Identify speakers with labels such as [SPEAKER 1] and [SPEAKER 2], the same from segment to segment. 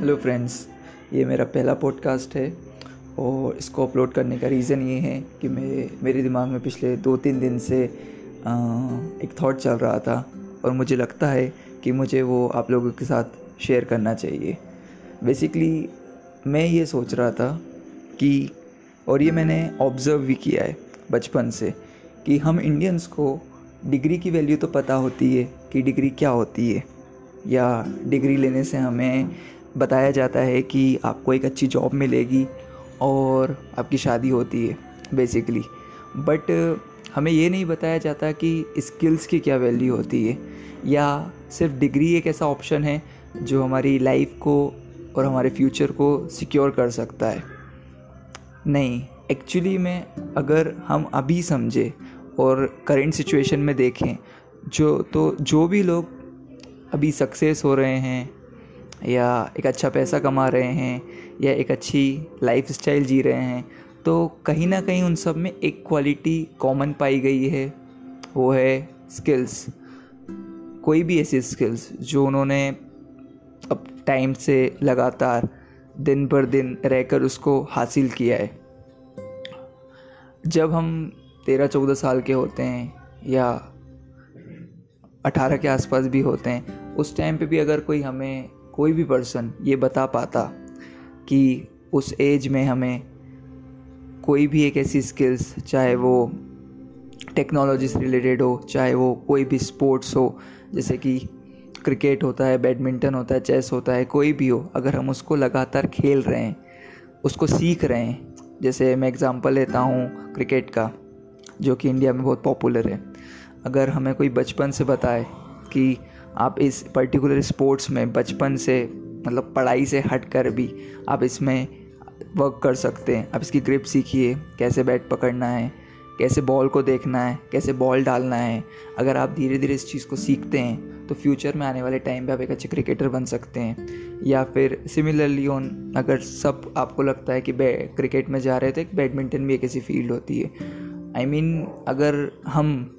[SPEAKER 1] Hello friends ये मेरा पहला पॉडकास्ट है और इसको अपलोड करने का रीज़न ये है कि मैं मेरे दिमाग में पिछले दो तीन दिन से आ, एक थॉट चल रहा था और मुझे लगता है कि मुझे वो आप लोगों के साथ शेयर करना चाहिए। बेसिकली मैं ये सोच रहा था कि और ये मैंने ऑब्ज़र्व भी किया है बचपन से कि हम इंडियंस को डिग्री की वैल्यू तो पता होती है कि डिग्री क्या होती है या डिग्री लेने से हमें बताया जाता है कि आपको एक अच्छी जॉब मिलेगी और आपकी शादी होती है बेसिकली बट हमें ये नहीं बताया जाता कि स्किल्स की क्या वैल्यू होती है, या सिर्फ़ डिग्री एक ऐसा ऑप्शन है जो हमारी लाइफ को और हमारे फ्यूचर को सिक्योर कर सकता है. नहीं एक्चुअली में अगर हम अभी समझे और करेंट सिचुएशन में देखें, जो तो जो भी लोग अभी सक्सेस हो रहे हैं या एक अच्छा पैसा कमा रहे हैं, या एक अच्छी लाइफ स्टाइल जी रहे हैं तो कहीं ना कहीं उन सब में एक क्वालिटी कॉमन पाई गई है, वो है स्किल्स कोई भी ऐसी स्किल्स जो उन्होंने अब टाइम से लगातार दिन पर दिन रहकर उसको हासिल किया है। जब हम तेरह चौदह साल के होते हैं या अठारह के आसपास भी होते हैं, उस टाइम पे भी अगर कोई हमें कोई भी पर्सन ये बता पाता कि उस एज में हमें कोई भी एक ऐसी स्किल्स चाहे वो टेक्नोलॉजी से रिलेटेड हो, चाहे वो कोई भी स्पोर्ट्स हो, जैसे कि क्रिकेट होता है बैडमिंटन होता है चेस होता है, कोई भी हो, अगर हम उसको लगातार खेल रहे हैं, उसको सीख रहे हैं, जैसे मैं एग्ज़ाम्पल लेता हूँ क्रिकेट का, जो कि इंडिया में बहुत पॉपुलर है। अगर हमें कोई बचपन से बताए कि आप इस पर्टिकुलर स्पोर्ट्स में बचपन से मतलब पढ़ाई से हट कर भी आप इसमें वर्क कर सकते हैं। आप इसकी ग्रिप सीखिए कैसे बैट पकड़ना है कैसे बॉल को देखना है कैसे बॉल डालना है। अगर आप धीरे धीरे इस चीज़ को सीखते हैं तो फ्यूचर में आने वाले टाइम पे आप एक अच्छे क्रिकेटर बन सकते हैं। या फिर सिमिलरली ऑन अगर सब आपको लगता है कि क्रिकेट में जा रहे थे बैडमिंटन भी एक ऐसी फ़ील्ड होती है। आई I मीन mean, अगर हम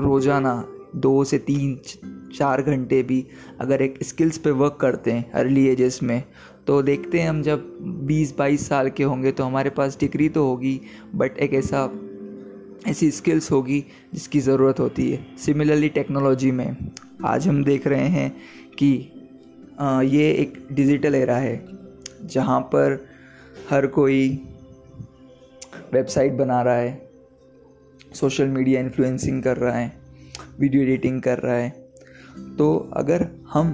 [SPEAKER 1] रोज़ाना दो से तीन, चार घंटे भी अगर एक स्किल्स पे वर्क करते हैं अर्ली एजेस में तो देखते हैं हम जब 20-22 साल के होंगे तो हमारे पास डिग्री तो होगी बट एक ऐसा, ऐसी स्किल्स होगी जिसकी ज़रूरत होती है। सिमिलरली टेक्नोलॉजी में, आज हम देख रहे हैं कि ये एक डिजिटल एरा है, जहाँ पर हर कोई वेबसाइट बना रहा है सोशल मीडिया इन्फ्लुएंसिंग कर रहा है। वीडियो एडिटिंग कर रहा है। तो अगर हम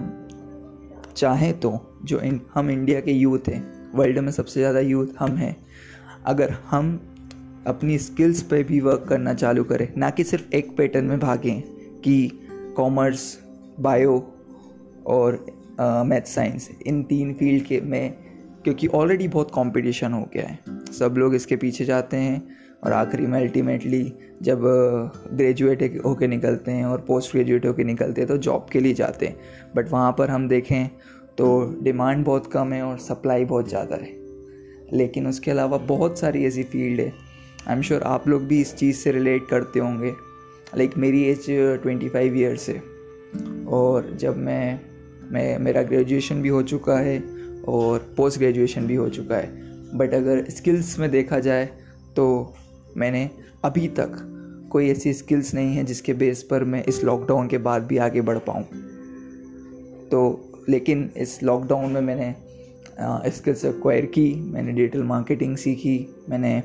[SPEAKER 1] चाहें तो जो इन, हम इंडिया के यूथ हैं वर्ल्ड में सबसे ज़्यादा यूथ हम हैं, अगर हम अपनी स्किल्स पे भी वर्क करना चालू करें, ना कि सिर्फ़ एक पैटर्न में भागें कि कॉमर्स बायो और मैथ साइंस इन तीन फ़ील्ड के में, क्योंकि ऑलरेडी बहुत कंपटीशन हो गया है। सब लोग इसके पीछे जाते हैं। और आखिरी में अल्टीमेटली जब ग्रेजुएट होके निकलते हैं और पोस्ट ग्रेजुएट होके निकलते हैं तो जॉब के लिए जाते हैं। बट वहाँ पर हम देखें तो डिमांड बहुत कम है और सप्लाई बहुत ज़्यादा है। लेकिन उसके अलावा बहुत सारी ऐसी फ़ील्ड है। आई एम श्योर आप लोग भी इस चीज़ से रिलेट करते होंगे। लाइक like, मेरी एज ट्वेंटी फाइव ईयर्स है। और जब मैं मैं मेरा ग्रेजुएशन भी हो चुका है और पोस्ट ग्रेजुएशन भी हो चुका है। बट अगर स्किल्स में देखा जाए तो मैंने अभी तक कोई ऐसी स्किल्स नहीं है जिसके बेस पर मैं इस लॉकडाउन के बाद भी आगे बढ़ पाऊँ। तो लेकिन इस लॉकडाउन में मैंने स्किल्स एक्वायर की मैंने डिजिटल मार्केटिंग सीखी मैंने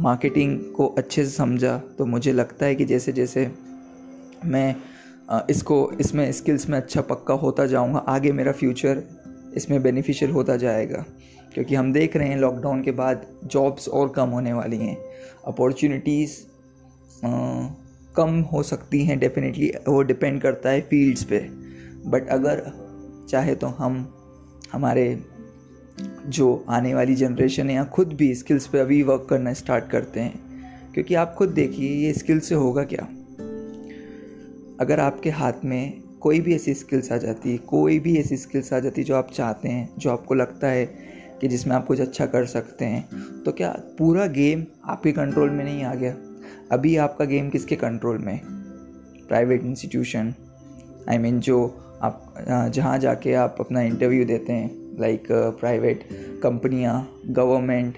[SPEAKER 1] मार्केटिंग को अच्छे से समझा। तो मुझे लगता है कि जैसे जैसे मैं आ, इसको इसमें स्किल्स में अच्छा पक्का होता जाऊँगा आगे मेरा फ्यूचर इसमें बेनिफिशियल होता जाएगा। क्योंकि हम देख रहे हैं लॉकडाउन के बाद जॉब्स और कम होने वाली हैं। अपॉर्चुनिटीज़ कम हो सकती हैं डेफिनेटली वो डिपेंड करता है फील्ड्स पे। बट अगर चाहे तो हम, हमारे जो आने वाली जनरेशन है या खुद भी स्किल्स पे अभी वर्क करना स्टार्ट करते हैं। क्योंकि आप खुद देखिए, ये स्किल से होगा क्या? अगर आपके हाथ में कोई भी ऐसी स्किल्स आ जाती है कोई भी ऐसी स्किल्स आ जाती है जो आप चाहते हैं, जो आपको लगता है कि जिसमें आप कुछ अच्छा कर सकते हैं। तो क्या पूरा गेम आपके कंट्रोल में नहीं आ गया? अभी आपका गेम किसके कंट्रोल में? प्राइवेट इंस्टीट्यूशन आई मीन जो आप जहाँ जाके आप अपना इंटरव्यू देते हैं लाइक प्राइवेट कंपनियाँ गवर्नमेंट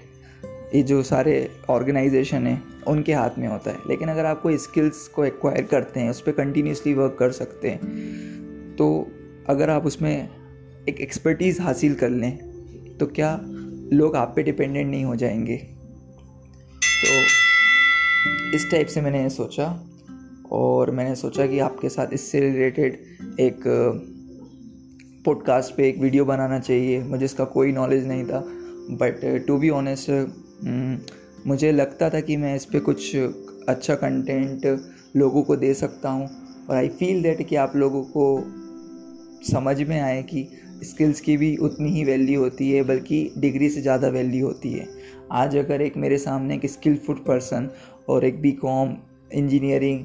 [SPEAKER 1] ये जो सारे ऑर्गेनाइजेशन हैं, उनके हाथ में होता है। लेकिन अगर आप कोई स्किल्स को एक्वायर करते हैं, उस पर कंटिन्यूसली वर्क कर सकते हैं तो अगर आप उसमें एक एक्सपर्टीज़ हासिल कर लें तो क्या लोग आप पे डिपेंडेंट नहीं हो जाएँगे? तो इस टाइप से मैंने सोचा और मैंने सोचा कि आपके साथ इससे रिलेटेड एक पॉडकास्ट पे एक वीडियो बनाना चाहिए। मुझे इसका कोई नॉलेज नहीं था बट टू बी ऑनेस्ट मुझे लगता था कि मैं इस पर कुछ अच्छा कंटेंट लोगों को दे सकता हूँ। और आई फील दैट कि आप लोगों को समझ में आए कि स्किल्स की भी उतनी ही वैल्यू होती है, बल्कि डिग्री से ज़्यादा वैल्यू होती है। आज अगर एक मेरे सामने एक स्किलफुल पर्सन और एक बी कॉम इंजीनियरिंग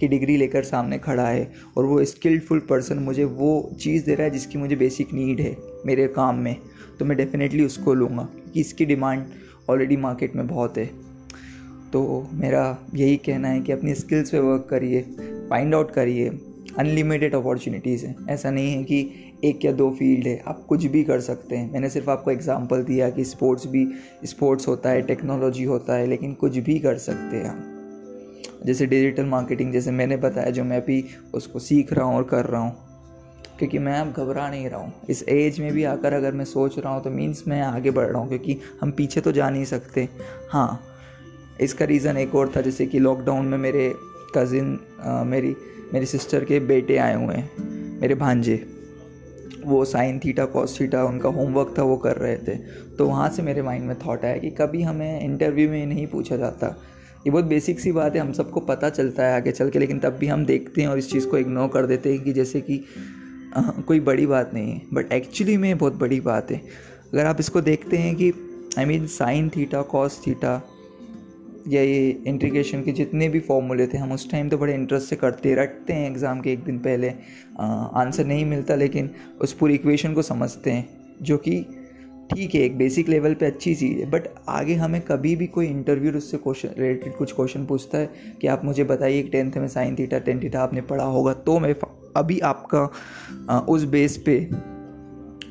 [SPEAKER 1] की डिग्री लेकर सामने खड़ा है और वो स्किलफुल पर्सन मुझे वो चीज़ दे रहा है जिसकी मुझे बेसिक नीड है मेरे काम में तो मैं डेफिनेटली उसको लूँगा कि इसकी डिमांड ऑलरेडी मार्केट में बहुत है। तो मेरा यही कहना है कि अपनी स्किल्स पे वर्क करिए फाइंड आउट करिए अनलिमिटेड अपॉर्चुनिटीज़ हैं। ऐसा नहीं है कि एक या दो फ़ील्ड है, आप कुछ भी कर सकते हैं। मैंने सिर्फ़ आपको एग्जांपल दिया कि स्पोर्ट्स भी स्पोर्ट्स होता है टेक्नोलॉजी होता है, लेकिन कुछ भी कर सकते हैं आप। जैसे डिजिटल मार्केटिंग जैसे मैंने बताया, जो मैं भी उसको सीख रहा हूँ और कर रहा हूँ। क्योंकि मैं अब घबरा नहीं रहा हूँ। इस एज में भी आकर अगर मैं सोच रहा हूँ तो मीन्स मैं आगे बढ़ रहा हूँ, क्योंकि हम पीछे तो जा नहीं सकते। हाँ इसका रीज़न एक और था, जैसे कि लॉकडाउन में मेरे कज़िन मेरी मेरी सिस्टर के बेटे आए हुए हैं, मेरे भांजे। वो साइन थीटा कॉस थीटा उनका होमवर्क था वो कर रहे थे। तो वहाँ से मेरे माइंड में थॉट आया कि कभी हमें इंटरव्यू में नहीं पूछा जाता। ये बहुत बेसिक सी बात है हम सबको पता चलता है आगे चल के लेकिन तब भी हम देखते हैं और इस चीज़ को इग्नोर कर देते हैं कि जैसे कि आ, कोई बड़ी बात नहीं है। बट एक्चुअली में बहुत बड़ी बात है। अगर आप इसको देखते हैं कि I mean sine theta cos theta या ये इंट्रीगेशन के जितने भी फॉर्मूले थे, हम उस टाइम तो बड़े इंटरेस्ट से करते रटते हैं एग्ज़ाम के एक दिन पहले। आंसर नहीं मिलता, लेकिन उस पूरी इक्वेशन को समझते हैं, जो कि ठीक है, एक बेसिक लेवल पे अच्छी चीज़ है। बट आगे हमें कभी भी कोई इंटरव्यू उससे क्वेश्चन रिलेटेड कुछ क्वेश्चन पूछता है कि आप मुझे बताइए टेंथ में साइन थीटा टेन थीटा आपने पढ़ा होगा तो मैं अभी आपका उस बेस पे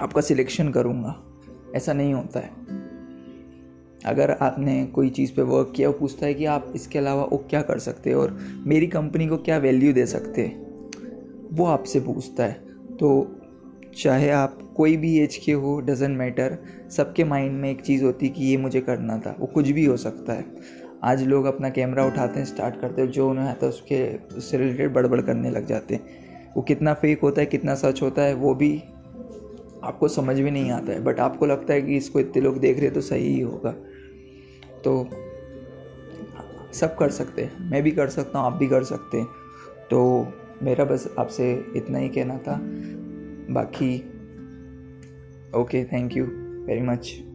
[SPEAKER 1] आपका सिलेक्शन करूँगा। ऐसा नहीं होता है। अगर आपने कोई चीज़ पे वर्क किया, वो पूछता है कि आप इसके अलावा वो क्या कर सकते हैं और मेरी कंपनी को क्या वैल्यू दे सकते वो आपसे पूछता है। तो चाहे आप कोई भी एज के हो डजेंट मैटर सबके माइंड में एक चीज़ होती कि ये मुझे करना था। वो कुछ भी हो सकता है। आज लोग अपना कैमरा उठाते हैं स्टार्ट करते हैं, जो उन्हें आता है, उसके उससे रिलेटेड बड़बड़ करने लग जाते हैं। वो कितना फेक होता है, कितना सच होता है, वो भी आपको समझ में नहीं आता है बट आपको लगता है कि इसको इतने लोग देख रहे हैं तो सही ही होगा। तो सब कर सकते हैं, मैं भी कर सकता हूँ, आप भी कर सकते हैं। तो मेरा बस आपसे इतना ही कहना था। बाकी okay thank you very much